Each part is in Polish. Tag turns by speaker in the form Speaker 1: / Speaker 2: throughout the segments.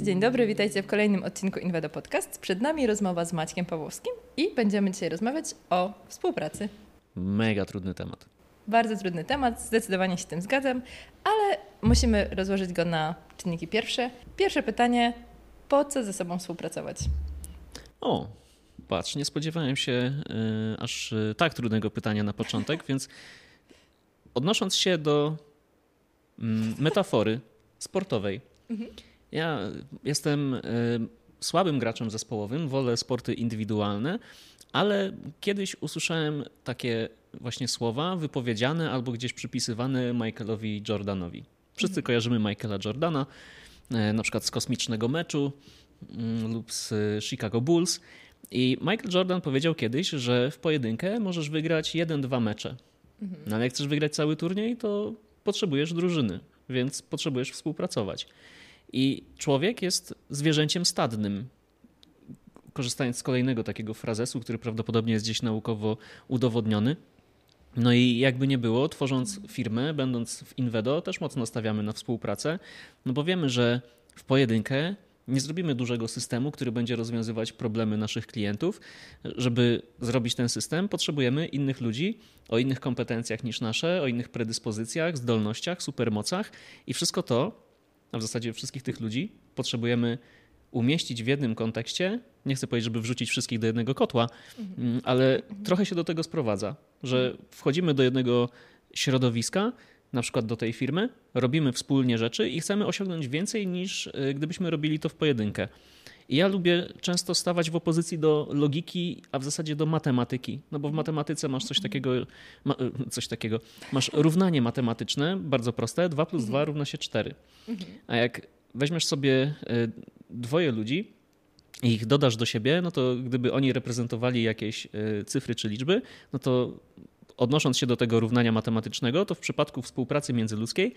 Speaker 1: Cześć, dzień dobry, witajcie w kolejnym odcinku Inwedo Podcast. Przed nami rozmowa z Maćkiem Pawłowskim i będziemy dzisiaj rozmawiać o współpracy.
Speaker 2: Mega trudny temat.
Speaker 1: Bardzo trudny temat, zdecydowanie się tym zgadzam, ale musimy rozłożyć go na czynniki pierwsze. Pierwsze pytanie, po co ze sobą współpracować?
Speaker 2: O, patrz, nie spodziewałem się y, aż y, tak trudnego pytania na początek, więc odnosząc się do y, metafory sportowej. Mhm. Ja jestem y, słabym graczem zespołowym, wolę sporty indywidualne, ale kiedyś usłyszałem takie właśnie słowa wypowiedziane albo gdzieś przypisywane Michaelowi Jordanowi. Wszyscy mhm. kojarzymy Michaela Jordana, y, na przykład z kosmicznego meczu mm, lub z Chicago Bulls. I Michael Jordan powiedział kiedyś, że w pojedynkę możesz wygrać jeden-dwa mecze. Mhm. No ale jak chcesz wygrać cały turniej, to potrzebujesz drużyny, więc potrzebujesz współpracować. I człowiek jest zwierzęciem stadnym. Korzystając z kolejnego takiego frazesu, który prawdopodobnie jest gdzieś naukowo udowodniony. No i jakby nie było, tworząc firmę, będąc w Invedo, też mocno stawiamy na współpracę, no bo wiemy, że w pojedynkę nie zrobimy dużego systemu, który będzie rozwiązywać problemy naszych klientów. Żeby zrobić ten system, potrzebujemy innych ludzi o innych kompetencjach niż nasze, o innych predyspozycjach, zdolnościach, supermocach i wszystko to a w zasadzie wszystkich tych ludzi potrzebujemy umieścić w jednym kontekście. Nie chcę powiedzieć, żeby wrzucić wszystkich do jednego kotła, mhm. ale trochę się do tego sprowadza, że wchodzimy do jednego środowiska, na przykład do tej firmy, robimy wspólnie rzeczy i chcemy osiągnąć więcej niż y, gdybyśmy robili to w pojedynkę. I ja lubię często stawać w opozycji do logiki, a w zasadzie do matematyki. No bo w matematyce masz coś takiego, ma, coś takiego. Masz równanie matematyczne, bardzo proste, 2 plus 2 równa się 4. A jak weźmiesz sobie e, dwoje ludzi, i ich dodasz do siebie, no to gdyby oni reprezentowali jakieś e, cyfry czy liczby, no to odnosząc się do tego równania matematycznego, to w przypadku współpracy międzyludzkiej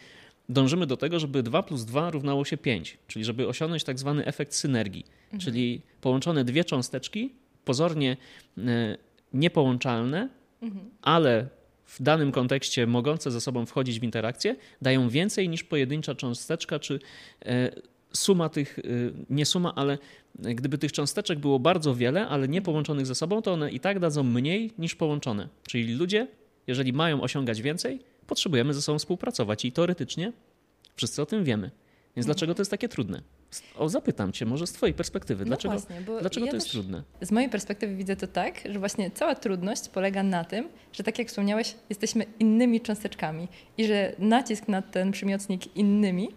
Speaker 2: dążymy do tego, żeby 2 plus 2 równało się 5, czyli żeby osiągnąć tak zwany efekt synergii, mhm. czyli połączone dwie cząsteczki, pozornie e, niepołączalne, mhm. ale w danym kontekście mogące ze sobą wchodzić w interakcję, dają więcej niż pojedyncza cząsteczka, czy e, suma tych, e, nie suma, ale gdyby tych cząsteczek było bardzo wiele, ale nie połączonych ze sobą, to one i tak dadzą mniej niż połączone. Czyli ludzie, jeżeli mają osiągać więcej, potrzebujemy ze sobą współpracować i teoretycznie wszyscy o tym wiemy. Więc mhm. dlaczego to jest takie trudne? O, zapytam cię, może z twojej perspektywy, no dlaczego, właśnie, dlaczego ja to jest trudne?
Speaker 1: Z mojej perspektywy widzę to tak, że właśnie cała trudność polega na tym, że tak jak wspomniałeś, jesteśmy innymi cząsteczkami i że nacisk na ten przymiotnik innymi,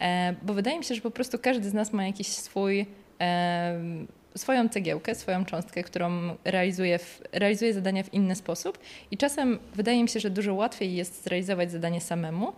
Speaker 1: e, bo wydaje mi się, że po prostu każdy z nas ma jakiś swój swoją cegiełkę, swoją cząstkę, którą realizuje, w, realizuje zadania w inny sposób. I czasem wydaje mi się, że dużo łatwiej jest zrealizować zadanie samemu,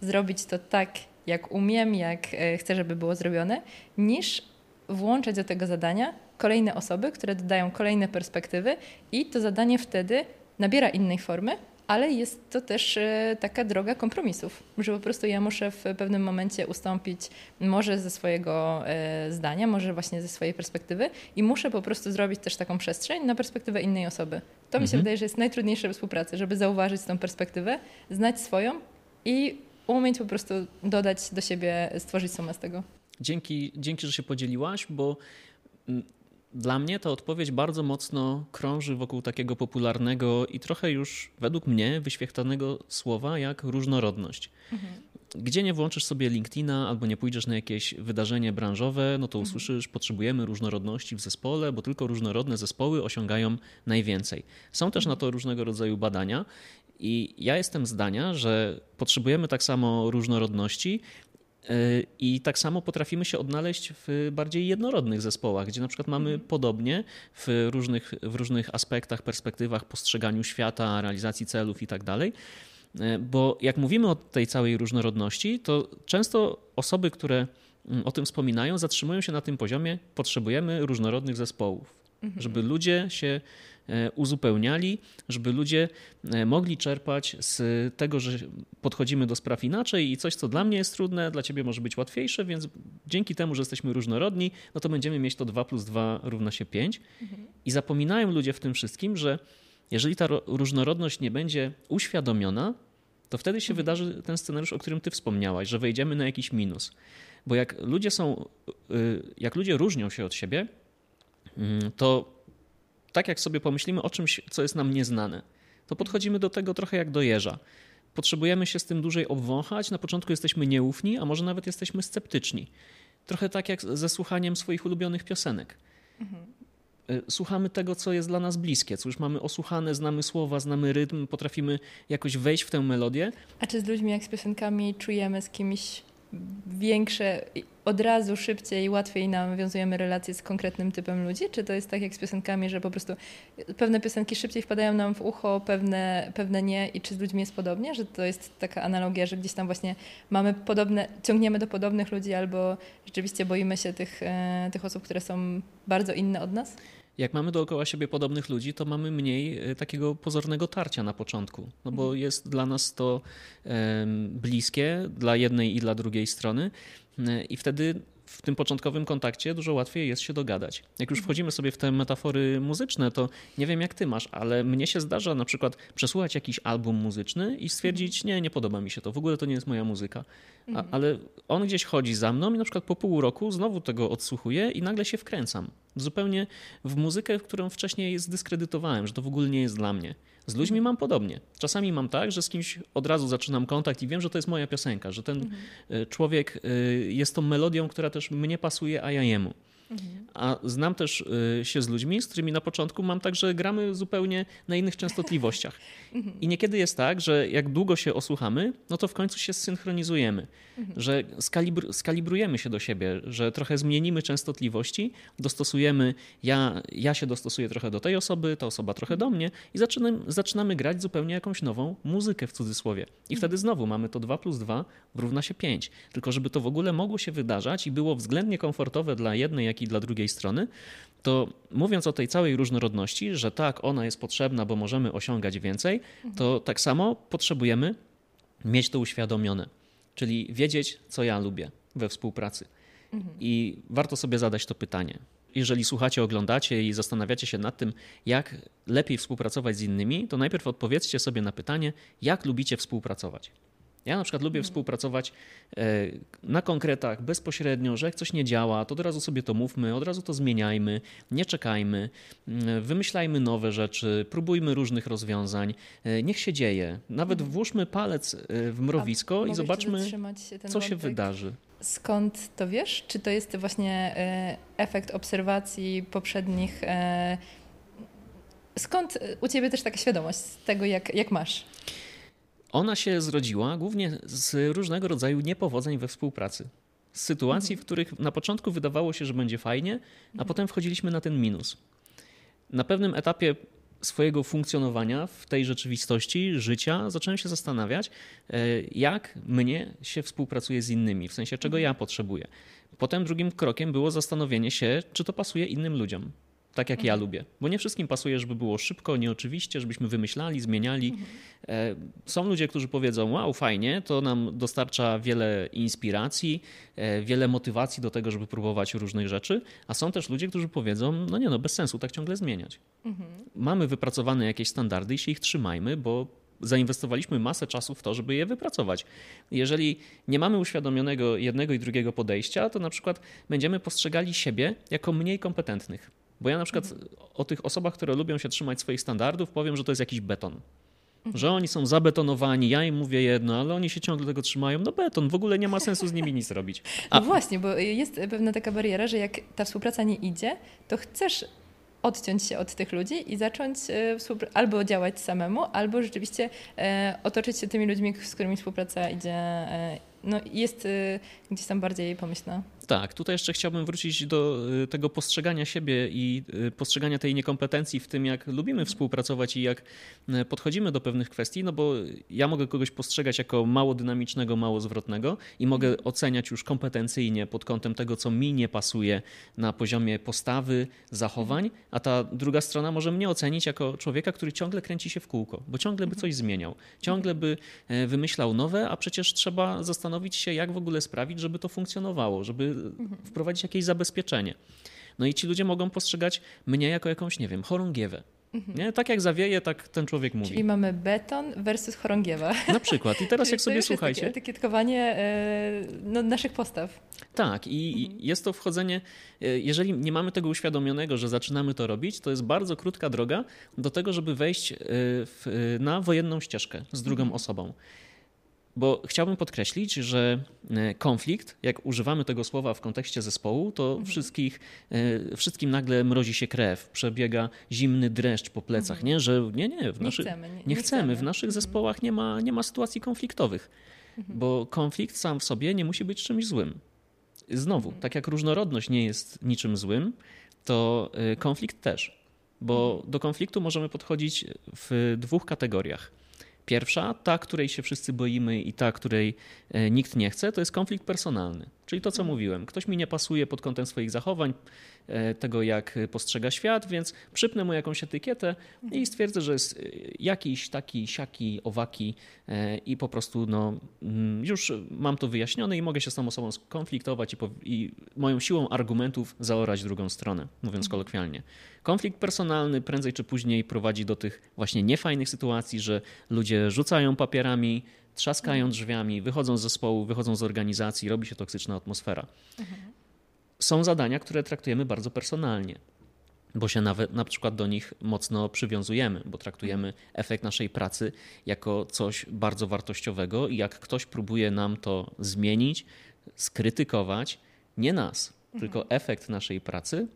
Speaker 1: zrobić to tak, jak umiem, jak e, chcę, żeby było zrobione, niż włączać do tego zadania kolejne osoby, które dodają kolejne perspektywy i to zadanie wtedy nabiera innej formy, ale jest to też e, taka droga kompromisów, że po prostu ja muszę w pewnym momencie ustąpić może ze swojego e, zdania, może właśnie ze swojej perspektywy i muszę po prostu zrobić też taką przestrzeń na perspektywę innej osoby. To mhm. mi się mhm. wydaje, że jest najtrudniejsze w współpracy, żeby zauważyć tą perspektywę, znać swoją i umieć po prostu dodać do siebie, stworzyć sumę z tego.
Speaker 2: Dzięki, dzięki, że się podzieliłaś, bo mm, dla mnie ta odpowiedź bardzo mocno krąży wokół takiego popularnego i trochę już według mnie wyświechtanego słowa jak różnorodność. Mhm. Gdzie nie włączysz sobie LinkedIna albo nie pójdziesz na jakieś wydarzenie branżowe, no to mhm. usłyszysz, potrzebujemy różnorodności w zespole, bo tylko różnorodne zespoły osiągają najwięcej. Są też na to różnego rodzaju badania i ja jestem zdania, że potrzebujemy tak samo różnorodności, i tak samo potrafimy się odnaleźć w bardziej jednorodnych zespołach, gdzie na przykład mamy mhm. podobnie w różnych, w różnych aspektach, perspektywach, postrzeganiu świata, realizacji celów i tak dalej. E, bo jak mówimy o tej całej różnorodności, to często osoby, które mm, o tym wspominają, zatrzymują się na tym poziomie, potrzebujemy różnorodnych zespołów, mhm. żeby ludzie się E, uzupełniali, żeby ludzie e, mogli czerpać z tego, że podchodzimy do spraw inaczej i coś, co dla mnie jest trudne, dla ciebie może być łatwiejsze, więc dzięki temu, że jesteśmy różnorodni, no to będziemy mieć to 2 plus 2 równa się 5. Mhm. I zapominają ludzie w tym wszystkim, że jeżeli ta różnorodność nie będzie uświadomiona, to wtedy się wydarzy ten scenariusz, o którym ty wspomniałaś, że wejdziemy na jakiś minus. Bo jak ludzie są, y, jak ludzie różnią się od siebie, mm, to tak jak sobie pomyślimy o czymś, co jest nam nieznane, to podchodzimy do tego trochę jak do jeża. Potrzebujemy się z tym dłużej obwąchać. Na początku jesteśmy nieufni, a może nawet jesteśmy sceptyczni. Trochę tak jak ze słuchaniem swoich ulubionych piosenek. Mhm. Słuchamy tego, co jest dla nas bliskie, co już mamy osłuchane, znamy słowa, znamy rytm, potrafimy jakoś wejść w tę melodię.
Speaker 1: A czy z ludźmi, jak z piosenkami, czujemy z kimś większe, od razu szybciej, łatwiej nam wiązujemy relacje z konkretnym typem ludzi? Czy to jest tak jak z piosenkami, że po prostu pewne piosenki szybciej wpadają nam w ucho, pewne, pewne nie i czy z ludźmi jest podobnie? Że to jest taka analogia, że gdzieś tam właśnie mamy podobne, ciągniemy do podobnych ludzi albo rzeczywiście boimy się tych, e, tych osób, które są bardzo inne od nas?
Speaker 2: Jak mamy dookoła siebie podobnych ludzi, to mamy mniej e, takiego pozornego tarcia na początku, no bo mhm. jest dla nas to bliskie, dla jednej i dla drugiej strony e, i wtedy w tym początkowym kontakcie dużo łatwiej jest się dogadać. Jak już mhm. wchodzimy sobie w te metafory muzyczne, to nie wiem jak ty masz, ale mnie się zdarza na przykład przesłuchać jakiś album muzyczny i stwierdzić, nie, nie podoba mi się to, w ogóle to nie jest moja muzyka. A, mhm. ale on gdzieś chodzi za mną i na przykład po pół roku znowu tego odsłuchuję i nagle się wkręcam. Zupełnie w muzykę, którą wcześniej zdyskredytowałem, że to w ogóle nie jest dla mnie. Z ludźmi mam podobnie. Czasami mam tak, że z kimś od razu zaczynam kontakt i wiem, że to jest moja piosenka, że ten mhm. E, człowiek e, jest tą melodią, która też mnie pasuje, a ja jemu. A znam też y, się z ludźmi, z którymi na początku mam tak, że gramy zupełnie na innych częstotliwościach. I niekiedy jest tak, że jak długo się osłuchamy, no to w końcu się zsynchronizujemy, że skalibr skalibrujemy się do siebie, że trochę zmienimy częstotliwości, dostosujemy, ja, ja się dostosuję trochę do tej osoby, ta osoba trochę do mnie i zaczynamy, zaczynamy grać zupełnie jakąś nową muzykę w cudzysłowie. I wtedy znowu mamy to 2 plus 2 równa się 5. Tylko żeby to w ogóle mogło się wydarzać i było względnie komfortowe dla jednej, jak i dla drugiej strony, to mówiąc o tej całej różnorodności, że tak, ona jest potrzebna, bo możemy osiągać więcej, to tak samo potrzebujemy mieć to uświadomione, czyli wiedzieć, co ja lubię we współpracy. Mhm. I warto sobie zadać to pytanie. Jeżeli słuchacie, oglądacie i zastanawiacie się nad tym, jak lepiej współpracować z innymi, to najpierw odpowiedzcie sobie na pytanie, jak lubicie współpracować. Ja na przykład lubię mhm. współpracować e, na konkretach bezpośrednio, że jak coś nie działa, to od razu sobie to mówmy, od razu to zmieniajmy, nie czekajmy, mm, wymyślajmy nowe rzeczy, próbujmy różnych rozwiązań, e, niech się dzieje. Nawet mhm. włóżmy palec e, w mrowisko A i zobaczmy, co się wydarzy.
Speaker 1: Skąd to wiesz? Czy to jest właśnie efekt obserwacji poprzednich? Skąd u ciebie też taka świadomość tego, jak, jak masz?
Speaker 2: Ona się zrodziła głównie z różnego rodzaju niepowodzeń we współpracy. Z sytuacji, w których na początku wydawało się, że będzie fajnie, a potem wchodziliśmy na ten minus. Na pewnym etapie swojego funkcjonowania w tej rzeczywistości życia zacząłem się zastanawiać, e, jak mnie się współpracuje z innymi, w sensie czego ja potrzebuję. Potem drugim krokiem było zastanowienie się, czy to pasuje innym ludziom tak jak ja mhm. lubię. Bo nie wszystkim pasuje, żeby było szybko, nieoczywiście, żebyśmy wymyślali, zmieniali. Mhm. E, są ludzie, którzy powiedzą: Wow, fajnie, to nam dostarcza wiele inspiracji, e, wiele motywacji do tego, żeby próbować różnych rzeczy. A są też ludzie, którzy powiedzą: No nie, no bez sensu tak ciągle zmieniać. Mhm. Mamy wypracowane jakieś standardy i się ich trzymajmy, bo zainwestowaliśmy masę czasu w to, żeby je wypracować. Jeżeli nie mamy uświadomionego jednego i drugiego podejścia, to na przykład będziemy postrzegali siebie jako mniej kompetentnych. Bo ja na przykład o tych osobach, które lubią się trzymać swoich standardów, powiem, że to jest jakiś beton. Że oni są zabetonowani, ja im mówię jedno, ale oni się ciągle tego trzymają. No beton, w ogóle nie ma sensu z nimi nic robić.
Speaker 1: A... No właśnie, bo jest pewna taka bariera, że jak ta współpraca nie idzie, to chcesz odciąć się od tych ludzi i zacząć e, albo działać samemu, albo rzeczywiście e, otoczyć się tymi ludźmi, z którymi współpraca idzie, e, no, jest gdzieś tam bardziej pomyślna.
Speaker 2: Tak, tutaj jeszcze chciałbym wrócić do y, tego postrzegania siebie i y, postrzegania tej niekompetencji w tym, jak lubimy współpracować i jak y, podchodzimy do pewnych kwestii, no bo ja mogę kogoś postrzegać jako mało dynamicznego, mało zwrotnego i mogę oceniać już kompetencyjnie pod kątem tego, co mi nie pasuje na poziomie postawy, zachowań, a ta druga strona może mnie ocenić jako człowieka, który ciągle kręci się w kółko, bo ciągle by coś zmieniał, ciągle by e, wymyślał nowe, a przecież trzeba zastanowić się, jak w ogóle sprawić, żeby to funkcjonowało, żeby mhm. wprowadzić jakieś zabezpieczenie. No i ci ludzie mogą postrzegać mnie jako jakąś, nie wiem, chorągiewę. Mhm. Nie? Tak jak zawieje, tak ten człowiek mówi.
Speaker 1: Czyli mamy beton versus chorągiewa.
Speaker 2: Na przykład. I teraz jak sobie słuchajcie.
Speaker 1: Jest etykietkowanie e, no, naszych postaw.
Speaker 2: Tak, i mhm. jest to wchodzenie, e, jeżeli nie mamy tego uświadomionego, że zaczynamy to robić, to jest bardzo krótka droga do tego, żeby wejść w, na wojenną ścieżkę z drugą mhm. osobą. Bo chciałbym podkreślić, że e, konflikt, jak używamy tego słowa w kontekście zespołu, to mhm. wszystkich, e, wszystkim nagle mrozi się krew, przebiega zimny dreszcz po plecach, mhm. nie? Że nie, nie, w naszy, nie, chcemy, nie, nie, nie chcemy. chcemy. W naszych mhm. zespołach nie ma, nie ma sytuacji konfliktowych, mhm. bo konflikt sam w sobie nie musi być czymś złym. Znowu, mhm. tak jak różnorodność nie jest niczym złym, to e, konflikt też, bo mhm. do konfliktu możemy podchodzić w dwóch kategoriach. Pierwsza, ta, której się wszyscy boimy i ta, której e, nikt nie chce, to jest konflikt personalny. Czyli to, co mówiłem. Ktoś mi nie pasuje pod kątem swoich zachowań, e, tego jak postrzega świat, więc przypnę mu jakąś etykietę i mhm. stwierdzę, że jest e, jakiś taki, siaki, owaki i po prostu no, mm, już mam to wyjaśnione i mogę się z tą osobą skonfliktować i, i moją siłą argumentów zaorać drugą stronę, mówiąc mhm. kolokwialnie. Konflikt personalny prędzej czy później prowadzi do tych właśnie niefajnych sytuacji, że ludzie rzucają papierami, trzaskają drzwiami, wychodzą z zespołu, wychodzą z organizacji, robi się toksyczna atmosfera. Są zadania, które traktujemy bardzo personalnie, bo się nawet na przykład do nich mocno przywiązujemy, bo traktujemy efekt naszej pracy jako coś bardzo wartościowego i jak ktoś próbuje nam to zmienić, skrytykować, nie nas, tylko efekt naszej pracy,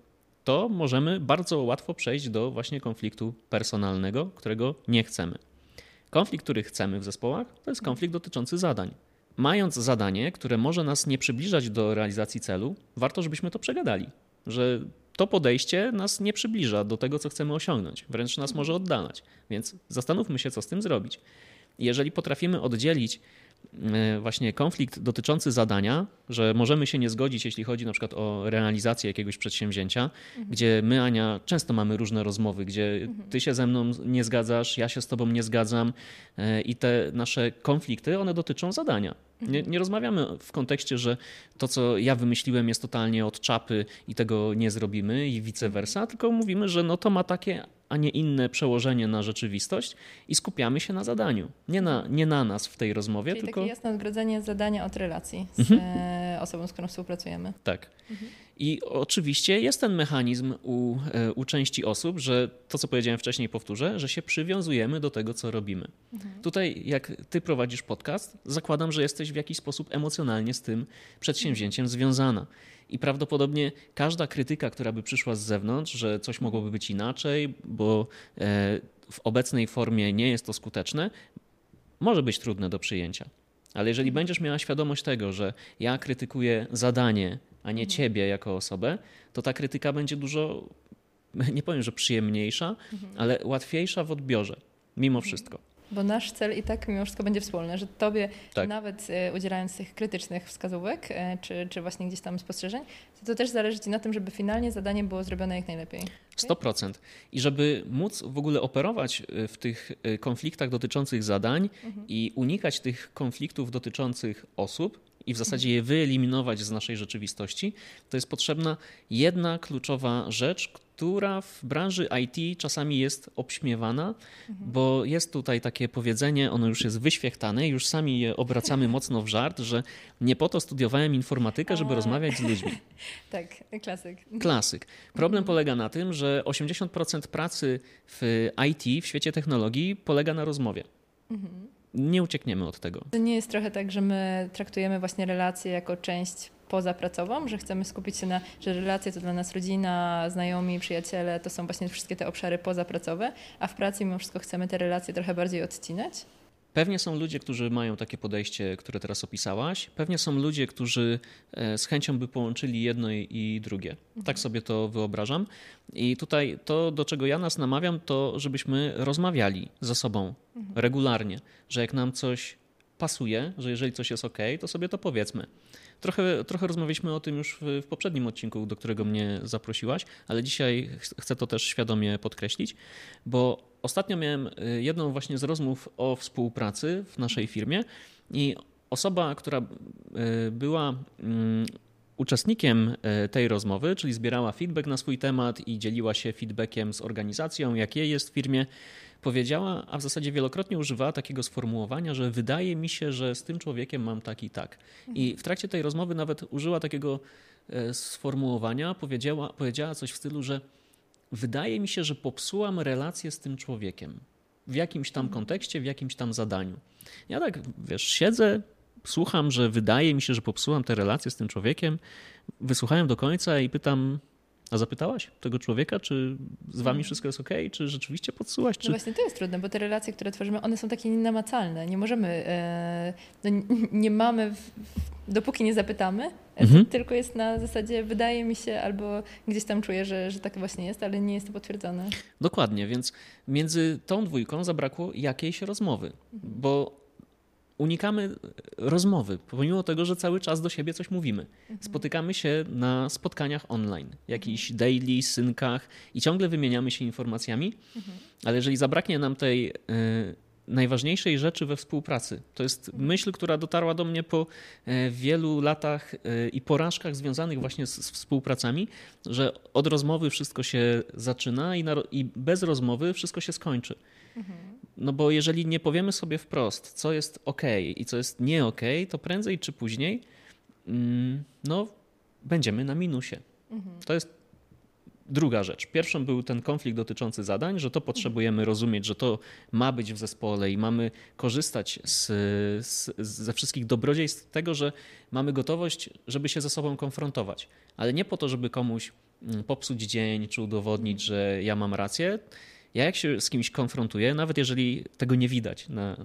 Speaker 2: to możemy bardzo łatwo przejść do właśnie konfliktu personalnego, którego nie chcemy. Konflikt, który chcemy w zespołach, to jest konflikt dotyczący zadań. Mając zadanie, które może nas nie przybliżać do realizacji celu, warto, żebyśmy to przegadali, że to podejście nas nie przybliża do tego, co chcemy osiągnąć, wręcz nas może oddalać. Więc zastanówmy się, co z tym zrobić. Jeżeli potrafimy oddzielić właśnie konflikt dotyczący zadania, że możemy się nie zgodzić, jeśli chodzi na przykład o realizację jakiegoś przedsięwzięcia, mhm. gdzie my, Ania, często mamy różne rozmowy, gdzie mhm. ty się ze mną nie zgadzasz, ja się z tobą nie zgadzam e, i te nasze konflikty, one dotyczą zadania. Nie, mhm. nie, rozmawiamy w kontekście, że to, co ja wymyśliłem, jest totalnie od czapy i tego nie zrobimy i vice versa, tylko mówimy, że no to ma takie, a nie inne przełożenie na rzeczywistość i skupiamy się na zadaniu. Nie na, nie na nas w tej rozmowie,
Speaker 1: Czyli
Speaker 2: tylko.
Speaker 1: Takie jasne odgrodzenie zadania od relacji z mhm. E, osobą, z którą współpracujemy.
Speaker 2: Tak. Mhm. I oczywiście jest ten mechanizm u, e, u części osób, że to, co powiedziałem wcześniej, powtórzę, że się przywiązujemy do tego, co robimy. Mhm. Tutaj, jak ty prowadzisz podcast, zakładam, że jesteś w jakiś sposób emocjonalnie z tym przedsięwzięciem związana. I prawdopodobnie każda krytyka, która by przyszła z zewnątrz, że coś mogłoby być inaczej, bo e, w obecnej formie nie jest to skuteczne, może być trudne do przyjęcia. Ale jeżeli mhm. będziesz miała świadomość tego, że ja krytykuję zadanie, a nie mhm. ciebie jako osobę, to ta krytyka będzie dużo, nie powiem, że przyjemniejsza, mhm. ale łatwiejsza w odbiorze, mimo wszystko.
Speaker 1: Bo nasz cel i tak mimo wszystko będzie wspólny, że tobie tak. nawet e, udzielając tych krytycznych wskazówek, e, czy, czy właśnie gdzieś tam spostrzeżeń, to, to też zależy ci na tym, żeby finalnie zadanie było zrobione jak najlepiej.
Speaker 2: 100%. I żeby móc w ogóle operować e, w tych konfliktach dotyczących zadań mhm. i unikać tych konfliktów dotyczących osób, i w zasadzie je wyeliminować z naszej rzeczywistości, to jest potrzebna jedna kluczowa rzecz, która w branży IT czasami jest obśmiewana, mhm. bo jest tutaj takie powiedzenie, ono już jest wyświechtane, już sami je obracamy mocno w żart, że nie po to studiowałem informatykę, żeby A. rozmawiać z ludźmi.
Speaker 1: tak, klasyk.
Speaker 2: Klasyk. Problem mhm. polega na tym, że 80% pracy w IT, w świecie technologii, polega na rozmowie. Mhm nie uciekniemy od tego.
Speaker 1: To nie jest trochę tak, że my traktujemy właśnie relacje jako część pozapracową, że chcemy skupić się na, że relacje to dla nas rodzina, znajomi, przyjaciele, to są właśnie wszystkie te obszary pozapracowe, a w pracy mimo wszystko chcemy te relacje trochę bardziej odcinać?
Speaker 2: Pewnie są ludzie, którzy mają takie podejście, które teraz opisałaś. Pewnie są ludzie, którzy e, z chęcią by połączyli jedno i drugie. Mhm. Tak sobie to wyobrażam. I tutaj to, do czego ja nas namawiam, to żebyśmy rozmawiali ze sobą mhm. regularnie, że jak nam coś pasuje, że jeżeli coś jest ok, to sobie to powiedzmy. Trochę, trochę rozmawialiśmy o tym już w, w, poprzednim odcinku, do którego mnie zaprosiłaś, ale dzisiaj chcę to też świadomie podkreślić, bo ostatnio miałem y, jedną właśnie z rozmów o współpracy w naszej firmie i osoba, która y, była mm, uczestnikiem e, tej rozmowy, czyli zbierała feedback na swój temat i dzieliła się feedbackiem z organizacją, jak jej jest w firmie, powiedziała, a w zasadzie wielokrotnie używała takiego sformułowania, że wydaje mi się, że z tym człowiekiem mam tak i tak. I w trakcie tej rozmowy nawet użyła takiego e, sformułowania, powiedziała, powiedziała coś w stylu, że wydaje mi się, że popsułam relację z tym człowiekiem w jakimś tam kontekście, w jakimś tam zadaniu. Ja tak, wiesz, siedzę, słucham, że wydaje mi się, że popsułam te relacje z tym człowiekiem, wysłuchałem do końca i pytam, a zapytałaś tego człowieka, czy z wami mhm. wszystko jest ok, czy rzeczywiście podsułaś? Czy...
Speaker 1: No właśnie to jest trudne, bo te relacje, które tworzymy, one są takie nienamacalne. Nie możemy, e, no, nie mamy, dopóki nie zapytamy, mhm. tylko jest na zasadzie wydaje mi się, albo gdzieś tam czuję, że, że tak właśnie jest, ale nie jest to potwierdzone.
Speaker 2: Dokładnie, więc między tą dwójką zabrakło jakiejś rozmowy, mhm. bo unikamy rozmowy, pomimo tego, że cały czas do siebie coś mówimy. Mhm. Spotykamy się na spotkaniach online, jakichś mhm. daily, synkach i ciągle wymieniamy się informacjami, mhm. ale jeżeli zabraknie nam tej y, najważniejszej rzeczy we współpracy, to jest myśl, która dotarła do mnie po e, wielu latach y, i porażkach związanych właśnie z, z, współpracami, że od rozmowy wszystko się zaczyna i, na, i bez rozmowy wszystko się skończy. No bo jeżeli nie powiemy sobie wprost, co jest ok i co jest nie ok, to prędzej czy później mm, no, będziemy na minusie. Mhm. To jest druga rzecz. Pierwszą był ten konflikt dotyczący zadań, że to potrzebujemy rozumieć, że to ma być w zespole i mamy korzystać z, z, ze wszystkich dobrodziejstw tego, że mamy gotowość, żeby się ze sobą konfrontować. Ale nie po to, żeby komuś mm, popsuć dzień czy udowodnić, że ja mam rację, ja jak się z kimś konfrontuję, nawet jeżeli tego nie widać na,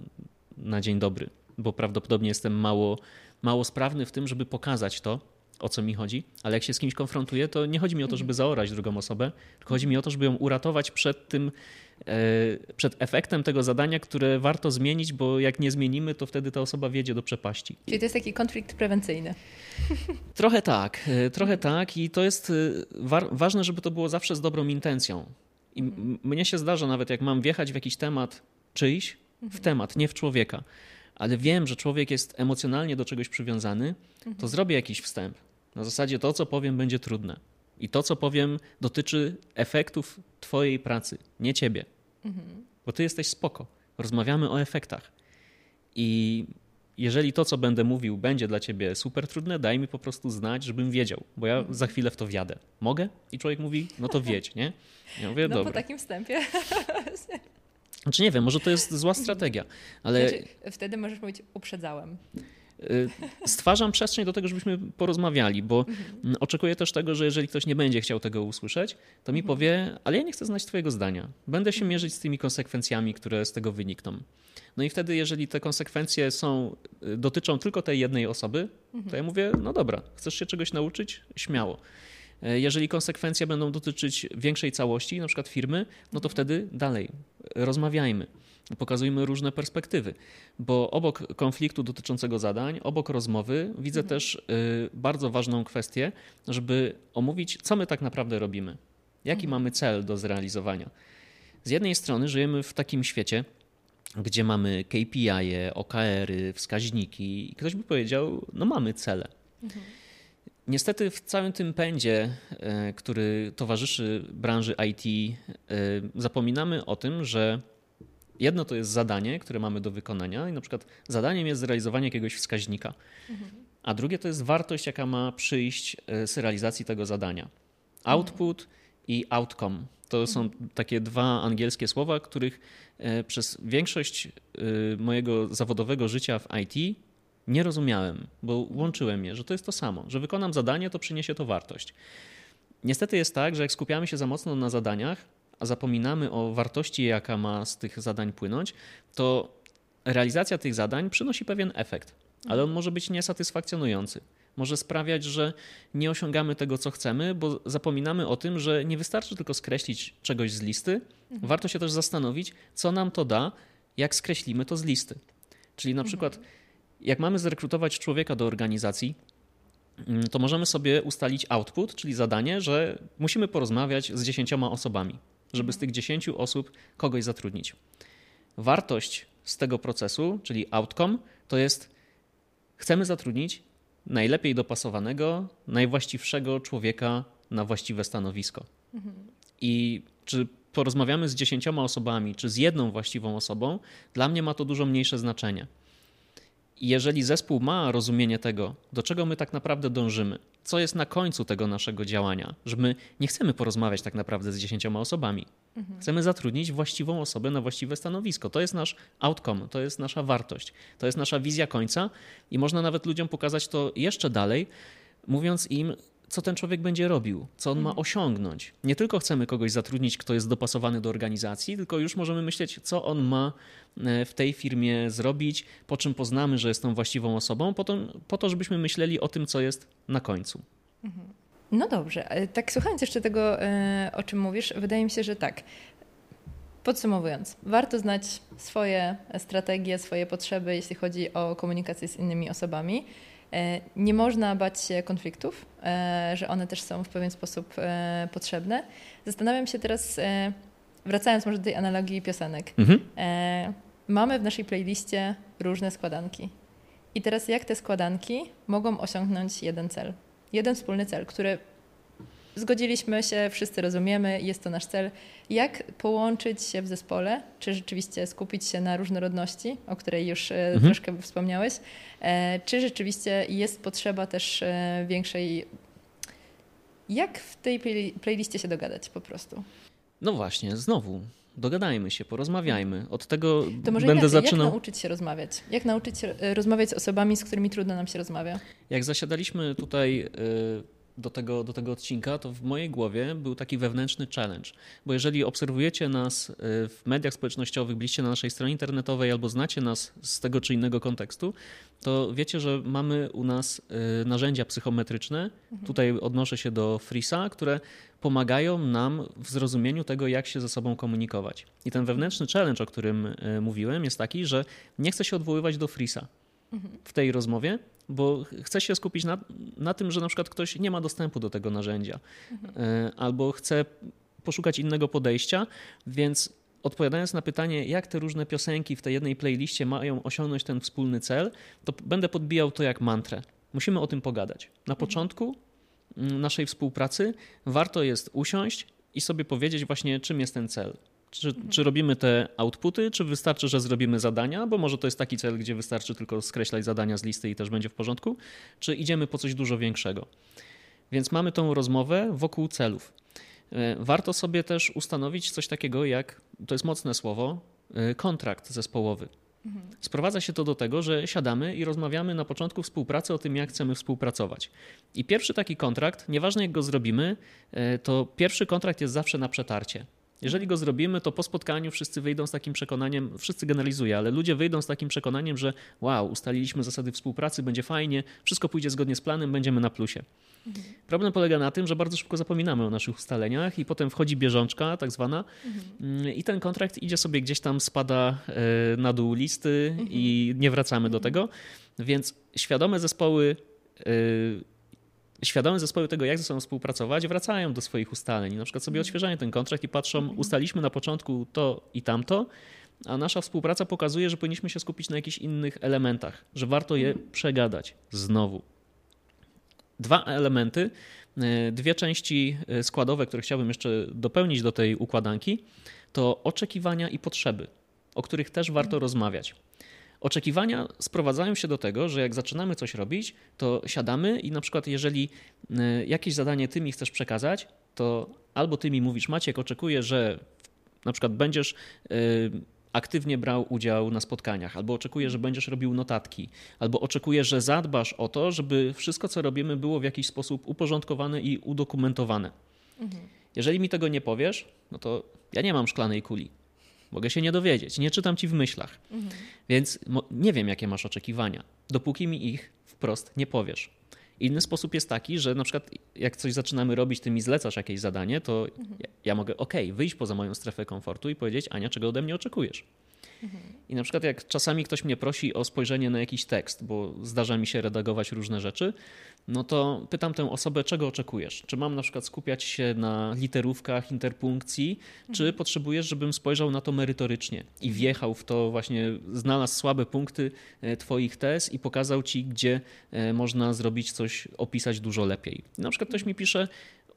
Speaker 2: na dzień dobry, bo prawdopodobnie jestem mało, mało sprawny w tym, żeby pokazać to, o co mi chodzi, ale jak się z kimś konfrontuję, to nie chodzi mi o to, żeby zaorać drugą osobę, tylko chodzi mi o to, żeby ją uratować przed tym, e, przed efektem tego zadania, które warto zmienić, bo jak nie zmienimy, to wtedy ta osoba wiedzie do przepaści.
Speaker 1: Czyli to jest taki konflikt prewencyjny.
Speaker 2: Trochę tak, e, trochę tak i to jest e, ważne, żeby to było zawsze z dobrą intencją. I mnie się zdarza nawet, jak mam wjechać w jakiś temat czyjś, w mhm. temat, nie w człowieka, ale wiem, że człowiek jest emocjonalnie do czegoś przywiązany, to mhm. zrobię jakiś wstęp. Na zasadzie to, co powiem, będzie trudne. I to, co powiem, dotyczy efektów Twojej pracy, nie Ciebie. Mhm. Bo Ty jesteś spoko. Rozmawiamy o efektach. I jeżeli to, co będę mówił, będzie dla ciebie super trudne, daj mi po prostu znać, żebym wiedział, bo ja za chwilę w to wjadę. Mogę? I człowiek mówi, no to wiedź, nie?
Speaker 1: Ja mówię, no dobra. po takim wstępie.
Speaker 2: Znaczy nie wiem, może to jest zła strategia, ale... Znaczy,
Speaker 1: wtedy możesz mówić, uprzedzałem.
Speaker 2: Y, stwarzam przestrzeń do tego, żebyśmy porozmawiali, bo mhm. oczekuję też tego, że jeżeli ktoś nie będzie chciał tego usłyszeć, to mi mhm. powie, ale ja nie chcę znać Twojego zdania. Będę się mhm. mierzyć z tymi konsekwencjami, które z tego wynikną. No i wtedy, jeżeli te konsekwencje są, y, dotyczą tylko tej jednej osoby, to ja mówię, no dobra, chcesz się czegoś nauczyć? Śmiało. E, jeżeli konsekwencje będą dotyczyć większej całości, na przykład firmy, no to wtedy dalej rozmawiajmy pokazujmy różne perspektywy, bo obok konfliktu dotyczącego zadań, obok rozmowy widzę mhm. też y, bardzo ważną kwestię, żeby omówić, co my tak naprawdę robimy, jaki mhm. mamy cel do zrealizowania. Z jednej strony żyjemy w takim świecie, gdzie mamy KPI, OKR-y, wskaźniki, i ktoś by powiedział, no mamy cele. Mhm. Niestety w całym tym pędzie, e, który towarzyszy branży IT, e, zapominamy o tym, że Jedno to jest zadanie, które mamy do wykonania i na przykład zadaniem jest zrealizowanie jakiegoś wskaźnika, mhm. a drugie to jest wartość, jaka ma przyjść e, z realizacji tego zadania. Output mhm. i outcome. To są takie dwa angielskie słowa, których e, przez większość e, mojego zawodowego życia w IT nie rozumiałem, bo łączyłem je, że to jest to samo, że wykonam zadanie, to przyniesie to wartość. Niestety jest tak, że jak skupiamy się za mocno na zadaniach, a zapominamy o wartości, jaka ma z tych zadań płynąć, to realizacja tych zadań przynosi pewien efekt, ale on może być niesatysfakcjonujący. Może sprawiać, że nie osiągamy tego, co chcemy, bo zapominamy o tym, że nie wystarczy tylko skreślić czegoś z listy. Mhm. Warto się też zastanowić, co nam to da, jak skreślimy to z listy. Czyli na mhm. przykład, jak mamy zrekrutować człowieka do organizacji, mm, to możemy sobie ustalić output, czyli zadanie, że musimy porozmawiać z dziesięcioma osobami żeby z tych 10 osób kogoś zatrudnić. Wartość z tego procesu, czyli outcome, to jest chcemy zatrudnić najlepiej dopasowanego, najwłaściwszego człowieka na właściwe stanowisko. Mhm. I czy porozmawiamy z dziesięcioma osobami, czy z jedną właściwą osobą, dla mnie ma to dużo mniejsze znaczenie. Jeżeli zespół ma rozumienie tego, do czego my tak naprawdę dążymy, co jest na końcu tego naszego działania, że my nie chcemy porozmawiać tak naprawdę z dziesięcioma osobami. Mhm. Chcemy zatrudnić właściwą osobę na właściwe stanowisko. To jest nasz outcome, to jest nasza wartość, to jest nasza wizja końca i można nawet ludziom pokazać to jeszcze dalej, mówiąc im, co ten człowiek będzie robił, co on ma mhm. osiągnąć. Nie tylko chcemy kogoś zatrudnić, kto jest dopasowany do organizacji, tylko już możemy myśleć, co on ma e, w tej firmie zrobić, po czym poznamy, że jest tą właściwą osobą, po to, po to żebyśmy myśleli o tym, co jest na końcu.
Speaker 1: Mhm. No dobrze, tak słuchając jeszcze tego, e, o czym mówisz, wydaje mi się, że tak. Podsumowując, warto znać swoje strategie, swoje potrzeby, jeśli chodzi o komunikację z innymi osobami. E, nie można bać się konfliktów, e, że one też są w pewien sposób e, potrzebne. Zastanawiam się teraz, wracając może do tej analogii piosenek. Mhm. Mamy w naszej playliście różne składanki. I teraz jak te składanki mogą osiągnąć jeden cel? Jeden wspólny cel, który zgodziliśmy się, wszyscy rozumiemy, jest to nasz cel. Jak połączyć się w zespole? Czy rzeczywiście skupić się na różnorodności, o której już e, mhm. troszkę wspomniałeś? E, czy rzeczywiście jest potrzeba też e, większej. Jak w tej playliście się dogadać po prostu?
Speaker 2: No właśnie, znowu. Dogadajmy się, porozmawiajmy. Od tego
Speaker 1: to może
Speaker 2: będę
Speaker 1: jak,
Speaker 2: zaczynał.
Speaker 1: Jak nauczyć się rozmawiać? Jak nauczyć się rozmawiać z osobami, z którymi trudno nam się rozmawia?
Speaker 2: Jak zasiadaliśmy tutaj. Do tego, do tego odcinka, to w mojej głowie był taki wewnętrzny challenge. Bo jeżeli obserwujecie nas y, w mediach społecznościowych, byliście na naszej stronie internetowej albo znacie nas z tego czy innego kontekstu, to wiecie, że mamy u nas y, narzędzia psychometryczne. Mhm. Tutaj odnoszę się do Frisa, które pomagają nam w zrozumieniu tego, jak się ze sobą komunikować. I ten wewnętrzny challenge, o którym y, mówiłem, jest taki, że nie chcę się odwoływać do Frisa mhm. w tej rozmowie, bo chce się skupić na, na tym, że na przykład ktoś nie ma dostępu do tego narzędzia mhm. albo chce poszukać innego podejścia, więc odpowiadając na pytanie, jak te różne piosenki w tej jednej playliście mają osiągnąć ten wspólny cel, to będę podbijał to jak mantrę. Musimy o tym pogadać. Na mhm. początku mm, naszej współpracy warto jest usiąść i sobie powiedzieć właśnie, czym jest ten cel. Czy, czy, robimy te outputy, czy wystarczy, że zrobimy zadania, bo może to jest taki cel, gdzie wystarczy tylko skreślać zadania z listy i też będzie w porządku, czy idziemy po coś dużo większego. Więc mamy tą rozmowę wokół celów. E, warto sobie też ustanowić coś takiego jak, to jest mocne słowo, e, kontrakt zespołowy. Mhm. Sprowadza się to do tego, że siadamy i rozmawiamy na początku współpracy o tym, jak chcemy współpracować. I pierwszy taki kontrakt, nieważne jak go zrobimy, e, to pierwszy kontrakt jest zawsze na przetarcie. Jeżeli go zrobimy, to po spotkaniu wszyscy wyjdą z takim przekonaniem, wszyscy generalizuję, ale ludzie wyjdą z takim przekonaniem, że wow, ustaliliśmy zasady współpracy, będzie fajnie, wszystko pójdzie zgodnie z planem, będziemy na plusie. Mhm. Problem polega na tym, że bardzo szybko zapominamy o naszych ustaleniach i potem wchodzi bieżączka, tak zwana, mhm. i ten kontrakt idzie sobie gdzieś tam, spada e, na dół listy mhm. i nie wracamy do tego. Więc świadome zespoły e, świadome zespoły tego, jak ze sobą współpracować, wracają do swoich ustaleń. Na przykład sobie mhm. odświeżają ten kontrakt i patrzą, mhm. ustaliśmy na początku to i tamto, a nasza współpraca pokazuje, że powinniśmy się skupić na jakichś innych elementach, że warto je mhm. przegadać znowu. Dwa elementy, e, dwie części e, składowe, które chciałbym jeszcze dopełnić do tej układanki, to oczekiwania i potrzeby, o których też warto rozmawiać. Oczekiwania sprowadzają się do tego, że jak zaczynamy coś robić, to siadamy i na przykład jeżeli e, jakieś zadanie ty mi chcesz przekazać, to albo ty mi mówisz, Maciek, oczekuję, że na przykład będziesz e, aktywnie brał udział na spotkaniach, albo oczekuję, że będziesz robił notatki, albo oczekuję, że zadbasz o to, żeby wszystko, co robimy, było w jakiś sposób uporządkowane i udokumentowane. Mhm. Jeżeli mi tego nie powiesz, no to ja nie mam szklanej kuli. Mogę się nie dowiedzieć, nie czytam ci w myślach. Mhm. Więc nie wiem, jakie masz oczekiwania, dopóki mi ich wprost nie powiesz. Inny sposób jest taki, że na przykład jak coś zaczynamy robić, ty mi zlecasz jakieś zadanie, to. Ja, mogę, ok, wyjść poza moją strefę komfortu i powiedzieć, Ania, czego ode mnie oczekujesz? I na przykład jak czasami ktoś mnie prosi o spojrzenie na jakiś tekst, bo zdarza mi się redagować różne rzeczy, no to pytam tę osobę, czego oczekujesz? Czy mam na przykład skupiać się na literówkach, interpunkcji, czy mhm. potrzebujesz, żebym spojrzał na to merytorycznie i mhm. wjechał w to, właśnie znalazł słabe punkty e, Twoich tez i pokazał Ci, gdzie e, można zrobić coś, opisać dużo lepiej. Na przykład ktoś mi pisze,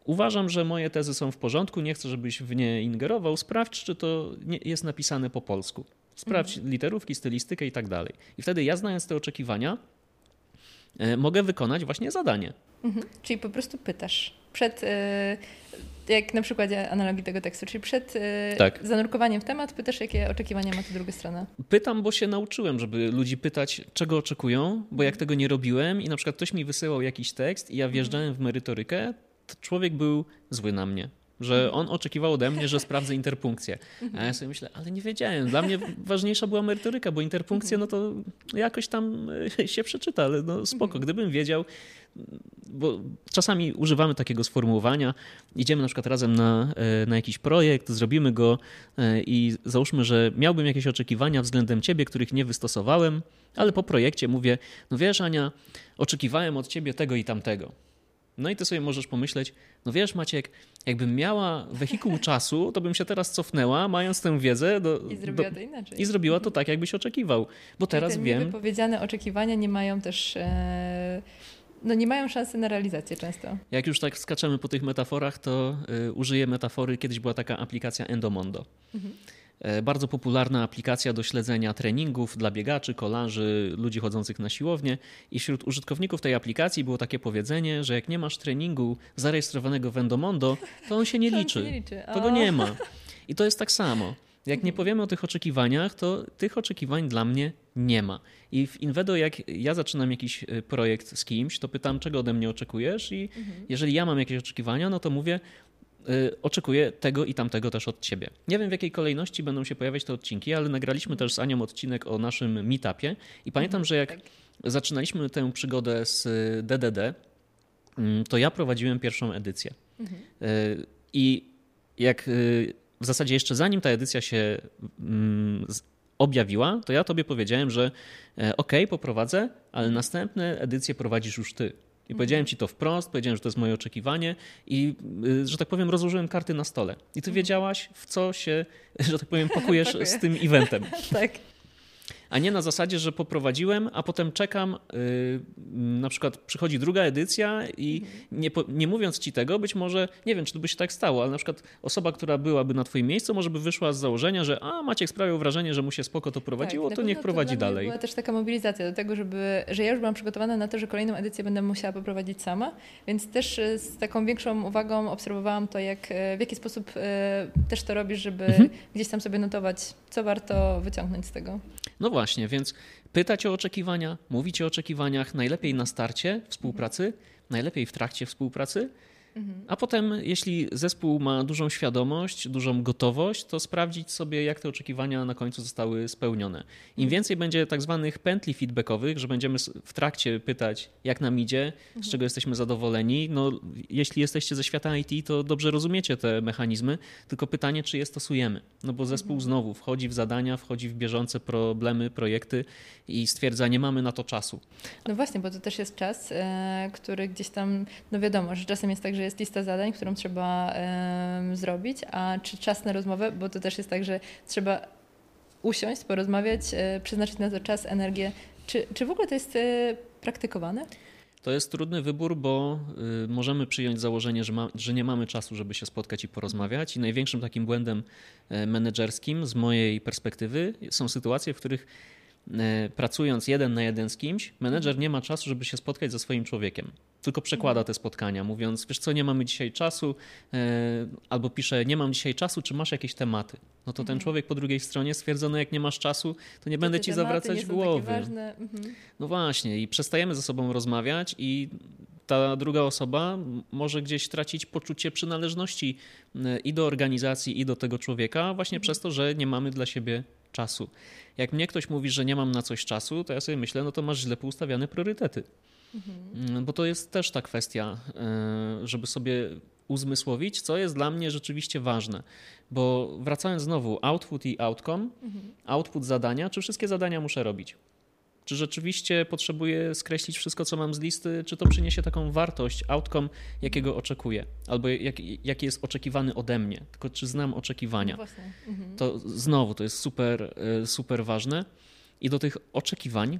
Speaker 2: Uważam, że moje tezy są w porządku, nie chcę, żebyś w nie ingerował. Sprawdź, czy to jest napisane po polsku. Sprawdź mhm. literówki, stylistykę i tak dalej. I wtedy ja, znając te oczekiwania, e, mogę wykonać właśnie zadanie.
Speaker 1: Mhm. Czyli po prostu pytasz. Przed, e, jak na przykładzie analogii tego tekstu, czyli przed e, tak. zanurkowaniem w temat pytasz, jakie oczekiwania ma ta druga strona?
Speaker 2: Pytam, bo się nauczyłem, żeby ludzi pytać, czego oczekują, bo jak mhm. tego nie robiłem i na przykład ktoś mi wysyłał jakiś tekst i ja wjeżdżałem w merytorykę, to człowiek był zły na mnie że on oczekiwał ode mnie, że sprawdzę interpunkcję. A ja sobie myślę, ale nie wiedziałem. Dla mnie ważniejsza była merytoryka, bo interpunkcja, no to jakoś tam e, się przeczyta, ale no spoko. Gdybym wiedział, bo czasami używamy takiego sformułowania, idziemy na przykład razem na, e, na jakiś projekt, zrobimy go e, i załóżmy, że miałbym jakieś oczekiwania względem ciebie, których nie wystosowałem, ale po projekcie mówię, no wiesz Ania, oczekiwałem od ciebie tego i tamtego. No i ty sobie możesz pomyśleć, no wiesz Maciek, jakbym miała wehikuł czasu, to bym się teraz cofnęła, mając tę wiedzę. Do,
Speaker 1: I zrobiła do, to inaczej.
Speaker 2: I zrobiła to tak, jakbyś oczekiwał. Bo teraz
Speaker 1: te
Speaker 2: wiem...
Speaker 1: Wypowiedziane oczekiwania nie mają też... E, no nie mają szansy na realizację często.
Speaker 2: Jak już tak skaczemy po tych metaforach, to y, użyję metafory. Kiedyś była taka aplikacja Endomondo. Mhm. E, bardzo popularna aplikacja do śledzenia treningów dla biegaczy, kolarzy, ludzi chodzących na siłownię. I wśród użytkowników tej aplikacji było takie powiedzenie, że jak nie masz treningu zarejestrowanego w Endomondo, to on się nie liczy. To go nie ma. I to jest tak samo. Jak nie powiemy o tych oczekiwaniach, to tych oczekiwań dla mnie nie ma. I w Invedo, jak ja zaczynam jakiś e, projekt z kimś, to pytam, czego ode mnie oczekujesz, i mhm. jeżeli ja mam jakieś oczekiwania, no to mówię, oczekuję tego i tamtego też od ciebie. Nie wiem w jakiej kolejności będą się pojawiać te odcinki, ale nagraliśmy też z Anią odcinek o naszym meetupie i pamiętam, że jak tak. zaczynaliśmy tę przygodę z DDD, mm, to ja prowadziłem pierwszą edycję. Mhm. Y, I jak y, w zasadzie jeszcze zanim ta edycja się mm, objawiła, to ja tobie powiedziałem, że e, ok, poprowadzę, ale następne edycje prowadzisz już ty. I powiedziałem ci to wprost, powiedziałem, że to jest moje oczekiwanie i, y, że tak powiem, rozłożyłem karty na stole. I ty mhm. wiedziałaś, w co się, że tak powiem, pakujesz z tym eventem.
Speaker 1: tak
Speaker 2: a nie na zasadzie, że poprowadziłem, a potem czekam, yy, na przykład przychodzi druga edycja i mhm. nie, nie mówiąc ci tego, być może, nie wiem, czy to by się tak stało, ale na przykład osoba, która byłaby na twoim miejscu, może by wyszła z założenia, że a Maciek sprawiał wrażenie, że mu się spoko to prowadziło, tak, to niech prowadzi dalej.
Speaker 1: Była też taka mobilizacja do tego, żeby, że ja już byłam przygotowana na to, że kolejną edycję będę musiała poprowadzić sama, więc też y, z taką większą uwagą obserwowałam to, jak, y, w jaki sposób y, też to robisz, żeby mhm. gdzieś tam sobie notować, co warto wyciągnąć z tego.
Speaker 2: No właśnie, więc pytać o oczekiwania, mówić o oczekiwaniach, najlepiej na starcie współpracy, najlepiej w trakcie współpracy, a potem, jeśli zespół ma dużą świadomość, dużą gotowość, to sprawdzić sobie, jak te oczekiwania na końcu zostały spełnione. Im więcej będzie tak zwanych pętli feedbackowych, że będziemy w trakcie pytać, jak nam idzie, z czego jesteśmy zadowoleni. No, jeśli jesteście ze świata IT, to dobrze rozumiecie te mechanizmy, tylko pytanie, czy je stosujemy. No bo zespół znowu wchodzi w zadania, wchodzi w bieżące problemy, projekty i stwierdza, nie mamy na to czasu.
Speaker 1: No właśnie, bo to też jest czas, e, który gdzieś tam, no wiadomo, że czasem jest tak, że jest lista zadań, którą trzeba zrobić, a czy czas na rozmowę, bo to też jest tak, że trzeba usiąść, porozmawiać, e, przeznaczyć na to czas, energię. Czy, czy w ogóle to jest e, praktykowane?
Speaker 2: To jest trudny wybór, bo y, możemy przyjąć założenie, że, ma, że, nie mamy czasu, żeby się spotkać i porozmawiać. I największym takim błędem e, menedżerskim z mojej perspektywy są sytuacje, w których E, pracując jeden na jeden z kimś, menedżer nie ma czasu, żeby się spotkać ze swoim człowiekiem. Tylko przekłada mhm. te spotkania, mówiąc, wiesz co, nie mamy dzisiaj czasu, e, albo pisze, nie mam dzisiaj czasu, czy masz jakieś tematy? No to ten mhm. człowiek po drugiej stronie stwierdza, no jak nie masz czasu, to nie to będę ci zawracać głowy. Mhm. No właśnie, i przestajemy ze sobą rozmawiać i ta druga osoba może gdzieś tracić poczucie przynależności e, i do organizacji, i do tego człowieka, właśnie przez to, że nie mamy dla siebie czasu. Jak mnie ktoś mówi, że nie mam na coś czasu, to ja sobie myślę, no to masz źle poustawiane priorytety. Mhm. Bo to jest też ta kwestia, e, żeby sobie uzmysłowić, co jest dla mnie rzeczywiście ważne. Bo wracając znowu, output i outcome, mhm. output zadania, czy wszystkie zadania muszę robić? Czy rzeczywiście potrzebuję skreślić wszystko, co mam z listy? Czy to przyniesie taką wartość, outcome, jakiego oczekuję? Albo jak, jaki jest oczekiwany ode mnie? Tylko czy znam oczekiwania? No mhm. To znowu to jest super, e, super ważne. I do tych oczekiwań,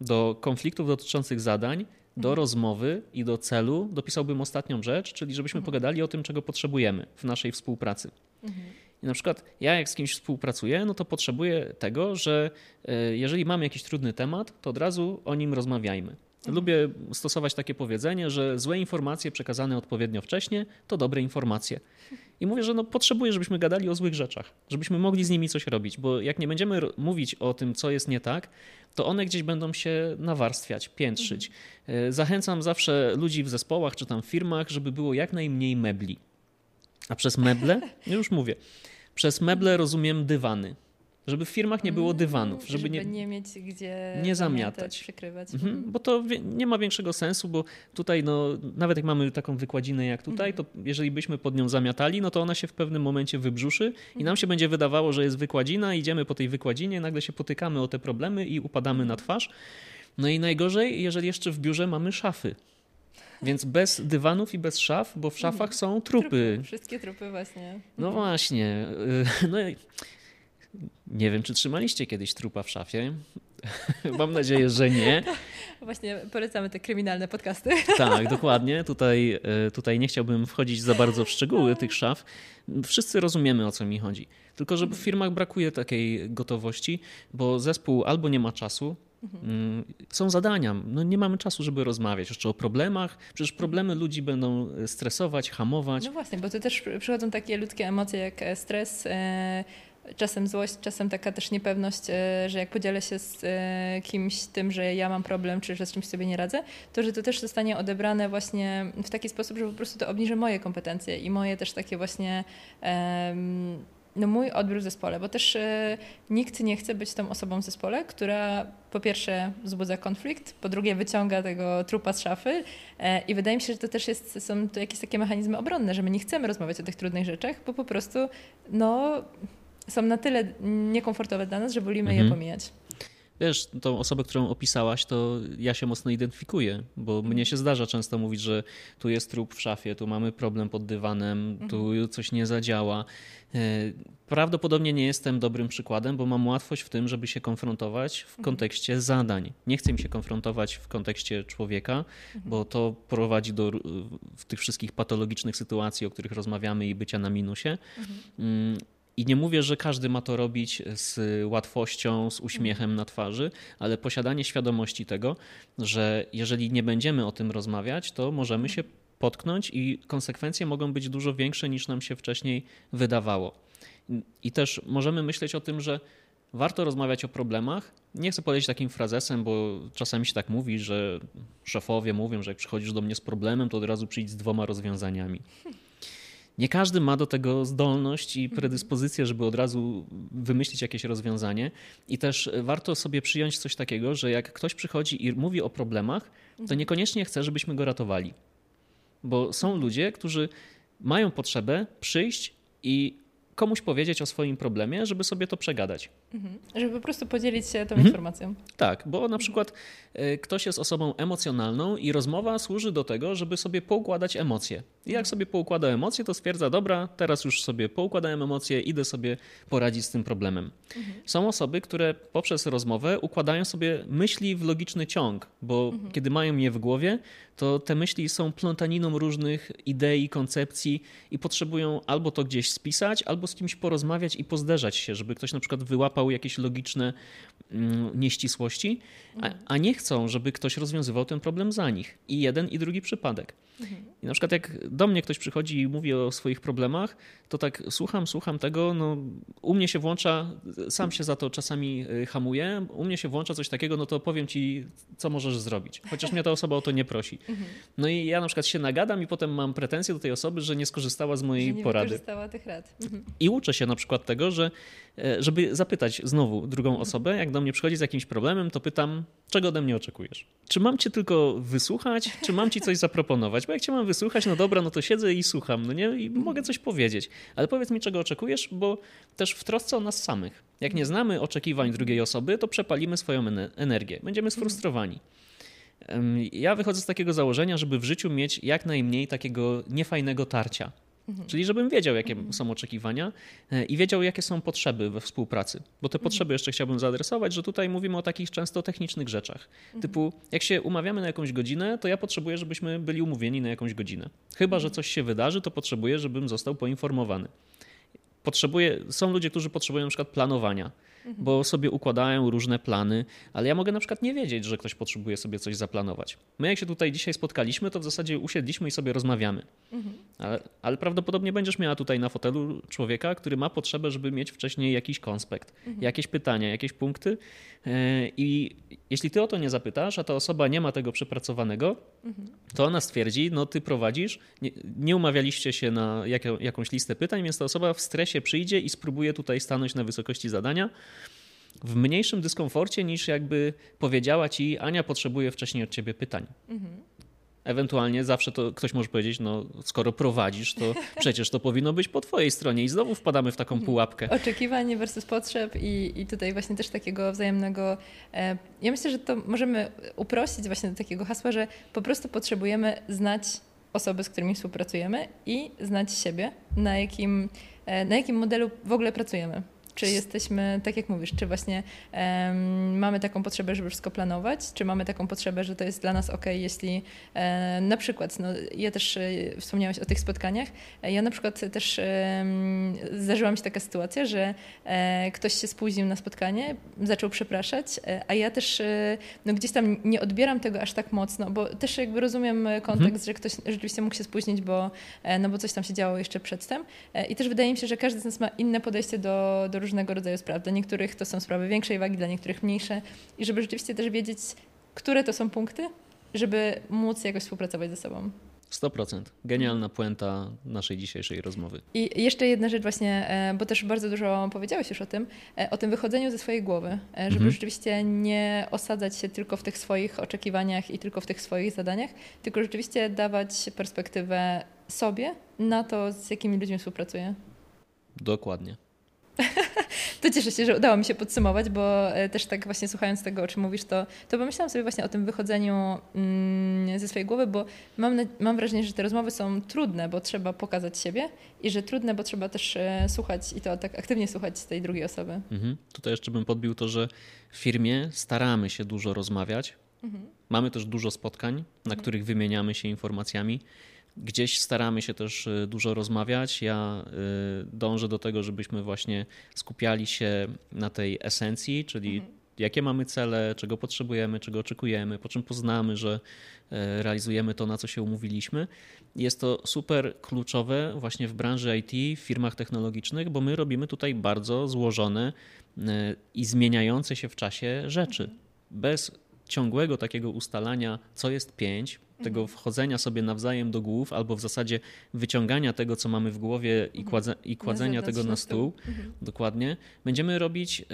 Speaker 2: do konfliktów dotyczących zadań, do mhm. rozmowy i do celu dopisałbym ostatnią rzecz, czyli żebyśmy mhm. pogadali o tym, czego potrzebujemy w naszej współpracy. Mhm. I na przykład ja jak z kimś współpracuję, no to potrzebuję tego, że e, jeżeli mamy jakiś trudny temat, to od razu o nim rozmawiajmy. Mhm. Lubię stosować takie powiedzenie, że złe informacje przekazane odpowiednio wcześnie to dobre informacje. I mówię, że no potrzebuję, żebyśmy gadali o złych rzeczach, żebyśmy mogli z nimi coś robić, bo jak nie będziemy mówić o tym, co jest nie tak, to one gdzieś będą się nawarstwiać, piętrzyć. Mhm. E, zachęcam zawsze ludzi w zespołach czy tam w firmach, żeby było jak najmniej mebli. A przez meble, już mówię, przez meble rozumiem dywany. Żeby w firmach nie było mm, dywanów,
Speaker 1: żeby, żeby nie, nie mieć gdzie
Speaker 2: nie zamiatać,
Speaker 1: przykrywać.
Speaker 2: Mhm, mhm, bo to nie ma większego sensu, bo tutaj no, nawet jak mamy taką wykładzinę jak tutaj, mhm. to jeżeli byśmy pod nią zamiatali, no to ona się w pewnym momencie wybrzuszy i nam mhm. się będzie wydawało, że jest wykładzina, idziemy po tej wykładzinie, nagle się potykamy o te problemy i upadamy na twarz. No i najgorzej, jeżeli jeszcze w biurze mamy szafy. Więc bez dywanów i bez szaf, bo w szafach mhm. są trupy. trupy.
Speaker 1: Wszystkie trupy właśnie.
Speaker 2: No mhm. właśnie. Y, no, nie wiem, czy trzymaliście kiedyś trupa w szafie. Mam nadzieję, że nie.
Speaker 1: Właśnie polecamy te kryminalne podcasty.
Speaker 2: Tak, dokładnie. Tutaj, y, tutaj nie chciałbym wchodzić za bardzo w szczegóły tych szaf. Wszyscy rozumiemy, o co mi chodzi. Tylko, że w firmach brakuje takiej gotowości, bo zespół albo nie ma czasu, Mhm. Są zadania. No nie mamy czasu, żeby rozmawiać jeszcze o problemach. Przecież problemy ludzi będą stresować, hamować.
Speaker 1: No właśnie, bo to też przychodzą takie ludzkie emocje jak e, stres, e, czasem złość, czasem taka też niepewność, e, że jak podzielę się z kimś tym, że ja mam problem, czy że z czymś sobie nie radzę, to że to też zostanie odebrane właśnie w taki sposób, że po prostu to obniży moje kompetencje i moje też takie właśnie no mój odbiór w zespole, bo też y, nikt nie chce być tą osobą w zespole, która po pierwsze wzbudza konflikt, po drugie wyciąga tego trupa z szafy y, i wydaje mi się, że to też jest, są to jakieś takie mechanizmy obronne, że my nie chcemy rozmawiać o tych trudnych rzeczach, bo po prostu no, są na tyle niekomfortowe dla nas, że wolimy mhm. je pomijać.
Speaker 2: Wiesz, tą osobę, którą opisałaś, to ja się mocno identyfikuję, bo mnie mhm. się zdarza często mówić, że tu jest trup w szafie, tu mamy problem pod dywanem, tu mhm. coś nie zadziała. E, prawdopodobnie nie jestem dobrym przykładem, bo mam łatwość w tym, żeby się konfrontować w mhm. kontekście zadań. Nie chcę mi się konfrontować w kontekście człowieka, bo to prowadzi do w tych wszystkich patologicznych sytuacji, o których rozmawiamy i bycia na minusie. Mm, i nie mówię, że każdy ma to robić z łatwością, z uśmiechem na twarzy, ale posiadanie świadomości tego, że jeżeli nie będziemy o tym rozmawiać, to możemy się potknąć i konsekwencje mogą być dużo większe niż nam się wcześniej wydawało. I też możemy myśleć o tym, że warto rozmawiać o problemach. Nie chcę powiedzieć takim frazesem, bo czasami się tak mówi, że szefowie mówią, że jak przychodzisz do mnie z problemem, to od razu przyjdź z dwoma rozwiązaniami nie każdy ma do tego zdolność i predyspozycję, żeby od razu wymyślić jakieś rozwiązanie. I też warto sobie przyjąć coś takiego, że jak ktoś przychodzi i mówi o problemach, to mhm. niekoniecznie chce, żebyśmy go ratowali. Bo są ludzie, którzy mają potrzebę przyjść i komuś powiedzieć o swoim problemie, żeby sobie to przegadać.
Speaker 1: Mhm. Żeby po prostu podzielić się tą mhm. informacją.
Speaker 2: Tak, bo na przykład y, ktoś jest osobą emocjonalną i rozmowa służy do tego, żeby sobie poukładać emocje. I jak sobie poukłada emocje, to stwierdza, dobra, teraz już sobie poukładałem emocje, idę sobie poradzić z tym problemem. Mhm. Są osoby, które poprzez rozmowę układają sobie myśli w logiczny ciąg, bo mhm. kiedy mają je w głowie, to te myśli są plątaniną różnych idei, koncepcji i potrzebują albo to gdzieś spisać, albo z kimś porozmawiać i pozderzać się, żeby ktoś na przykład wyłapał jakieś logiczne mm, nieścisłości, a, a nie chcą, żeby ktoś rozwiązywał ten problem za nich. I jeden, i drugi przypadek. Mhm. I na przykład jak do mnie ktoś przychodzi i mówi o swoich problemach, to tak słucham, słucham tego, no u mnie się włącza, sam się za to czasami y, hamuję, u mnie się włącza coś takiego, no to powiem ci, co możesz zrobić. Chociaż mnie ta osoba o to nie prosi. Mhm. No i ja na przykład się nagadam i potem mam pretensje do tej osoby, że nie skorzystała z mojej
Speaker 1: że nie
Speaker 2: porady.
Speaker 1: Nie skorzystała tych rad. Mhm.
Speaker 2: I uczę się na przykład tego, że e, żeby zapytać znowu drugą osobę, jak do mnie przychodzi z jakimś problemem, to pytam, czego ode mnie oczekujesz? Czy mam cię tylko wysłuchać, czy mam ci coś zaproponować? Bo jak cię mam wysłuchać, no dobra, no to siedzę i słucham, no nie? I mogę coś powiedzieć. Ale powiedz mi, czego oczekujesz, bo też w trosce o nas samych. Jak nie znamy oczekiwań drugiej osoby, to przepalimy swoją energię. Będziemy sfrustrowani. Ja wychodzę z takiego założenia, żeby w życiu mieć jak najmniej takiego niefajnego tarcia. Mhm. Czyli żebym wiedział, jakie mhm. są oczekiwania e, i wiedział, jakie są potrzeby we współpracy. Bo te mhm. potrzeby jeszcze chciałbym zaadresować, że tutaj mówimy o takich często technicznych rzeczach. Typu, jak się umawiamy na jakąś godzinę, to ja potrzebuję, żebyśmy byli umówieni na jakąś godzinę. Chyba, że coś się wydarzy, to potrzebuję, żebym został poinformowany. Potrzebuję, są ludzie, którzy potrzebują na przykład planowania bo sobie układają różne plany, ale ja mogę na przykład nie wiedzieć, że ktoś potrzebuje sobie coś zaplanować. My jak się tutaj dzisiaj spotkaliśmy, to w zasadzie usiedliśmy i sobie rozmawiamy. Mhm. Ale, ale, prawdopodobnie będziesz miała tutaj na fotelu człowieka, który ma potrzebę, żeby mieć wcześniej jakiś konspekt, mhm. jakieś pytania, jakieś punkty e, i jeśli ty o to nie zapytasz, a ta osoba nie ma tego przepracowanego, to ona stwierdzi, no ty prowadzisz, nie, nie umawialiście się na jak, jakąś listę pytań, więc ta osoba w stresie przyjdzie i spróbuje tutaj stanąć na wysokości zadania, w mniejszym dyskomforcie niż jakby powiedziała ci, Ania potrzebuje wcześniej od ciebie pytań. Mhm. Ewentualnie zawsze to ktoś może powiedzieć, no skoro prowadzisz, to przecież to powinno być po twojej stronie i znowu wpadamy w taką pułapkę.
Speaker 1: Oczekiwanie versus potrzeb i, i tutaj właśnie też takiego wzajemnego... E, ja myślę, że to możemy uprościć właśnie do takiego hasła, że po prostu potrzebujemy znać osoby, z którymi współpracujemy i znać siebie, na jakim, e, na jakim modelu w ogóle pracujemy. Czy jesteśmy, tak jak mówisz, czy właśnie um, mamy taką potrzebę, żeby wszystko planować, czy mamy taką potrzebę, że to jest dla nas ok, jeśli e, na przykład, no, ja też e, wspomniałaś o tych spotkaniach, e, ja na przykład też e, zdarzyła mi się taka sytuacja, że e, ktoś się spóźnił na spotkanie, zaczął przepraszać, e, a ja też no, gdzieś tam nie odbieram tego aż tak mocno, bo też jakby rozumiem kontekst, mhm. że ktoś rzeczywiście mógł się spóźnić, bo, no, bo coś tam się działo jeszcze przedtem. I też wydaje mi się, że każdy z nas ma inne podejście do, do różnego rodzaju spraw. Dla niektórych to są sprawy większej wagi, dla niektórych mniejsze. I żeby rzeczywiście też wiedzieć, które to są punkty, żeby móc jakoś współpracować ze sobą.
Speaker 2: 100%. Genialna puenta naszej dzisiejszej rozmowy.
Speaker 1: I jeszcze jedna rzecz właśnie, e, bo też bardzo dużo powiedziałeś już o tym, e, o tym wychodzeniu ze swojej głowy, e, żeby mhm. rzeczywiście nie osadzać się tylko w tych swoich oczekiwaniach i tylko w tych swoich zadaniach, tylko rzeczywiście dawać perspektywę sobie na to, z jakimi ludźmi współpracuję.
Speaker 2: Dokładnie.
Speaker 1: to cieszę się, że udało mi się podsumować, bo e, też tak właśnie słuchając tego, o czym mówisz, to, to pomyślałam sobie właśnie o tym wychodzeniu mm, ze swojej głowy, bo mam, mam wrażenie, że te rozmowy są trudne, bo trzeba pokazać siebie i że trudne, bo trzeba też e, słuchać i to tak aktywnie słuchać z tej drugiej osoby.
Speaker 2: Mhm. Tutaj jeszcze bym podbił to, że w firmie staramy się dużo rozmawiać. Mhm. Mamy też dużo spotkań, na mhm. których wymieniamy się informacjami. Gdzieś staramy się też y, dużo rozmawiać. Ja y, dążę do tego, żebyśmy właśnie skupiali się na tej esencji, czyli mhm. jakie mamy cele, czego potrzebujemy, czego oczekujemy, po czym poznamy, że y, realizujemy to, na co się umówiliśmy. Jest to super kluczowe właśnie w branży IT, w firmach technologicznych, bo my robimy tutaj bardzo złożone i zmieniające się w czasie rzeczy. Mhm. Bez ciągłego takiego ustalania, co jest pięć, tego mhm. wchodzenia sobie nawzajem do głów, albo w zasadzie wyciągania tego, co mamy w głowie i, mhm. kładze, i kładzenia tego na stół, mhm. dokładnie, będziemy robić y,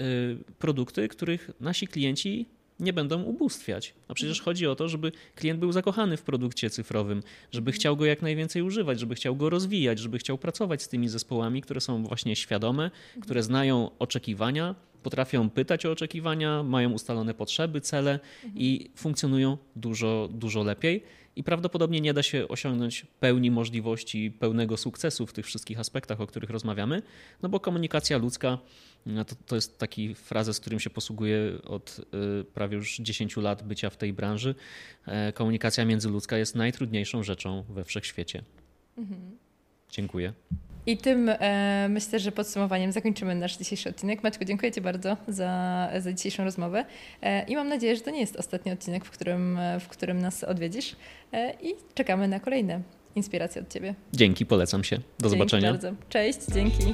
Speaker 2: produkty, których nasi klienci nie będą ubóstwiać. A przecież mhm. chodzi o to, żeby klient był zakochany w produkcie cyfrowym, żeby mhm. chciał go jak najwięcej używać, żeby chciał go rozwijać, żeby chciał pracować z tymi zespołami, które są właśnie świadome, które znają oczekiwania, potrafią pytać o oczekiwania, mają ustalone potrzeby, cele i funkcjonują dużo, dużo lepiej. I prawdopodobnie nie da się osiągnąć pełni możliwości, pełnego sukcesu w tych wszystkich aspektach, o których rozmawiamy, no bo komunikacja ludzka no to, to jest taki frazes, z którym się posługuję od y, prawie już 10 lat bycia w tej branży. E, komunikacja międzyludzka jest najtrudniejszą rzeczą we wszechświecie. Mhm. Dziękuję.
Speaker 1: I tym e, myślę, że podsumowaniem zakończymy nasz dzisiejszy odcinek. Maćku, dziękuję Ci bardzo za, za dzisiejszą rozmowę e, i mam nadzieję, że to nie jest ostatni odcinek, w którym, w którym nas odwiedzisz e, i czekamy na kolejne inspiracje od Ciebie.
Speaker 2: Dzięki, polecam się. Do
Speaker 1: dzięki
Speaker 2: zobaczenia.
Speaker 1: bardzo. Cześć, dzięki.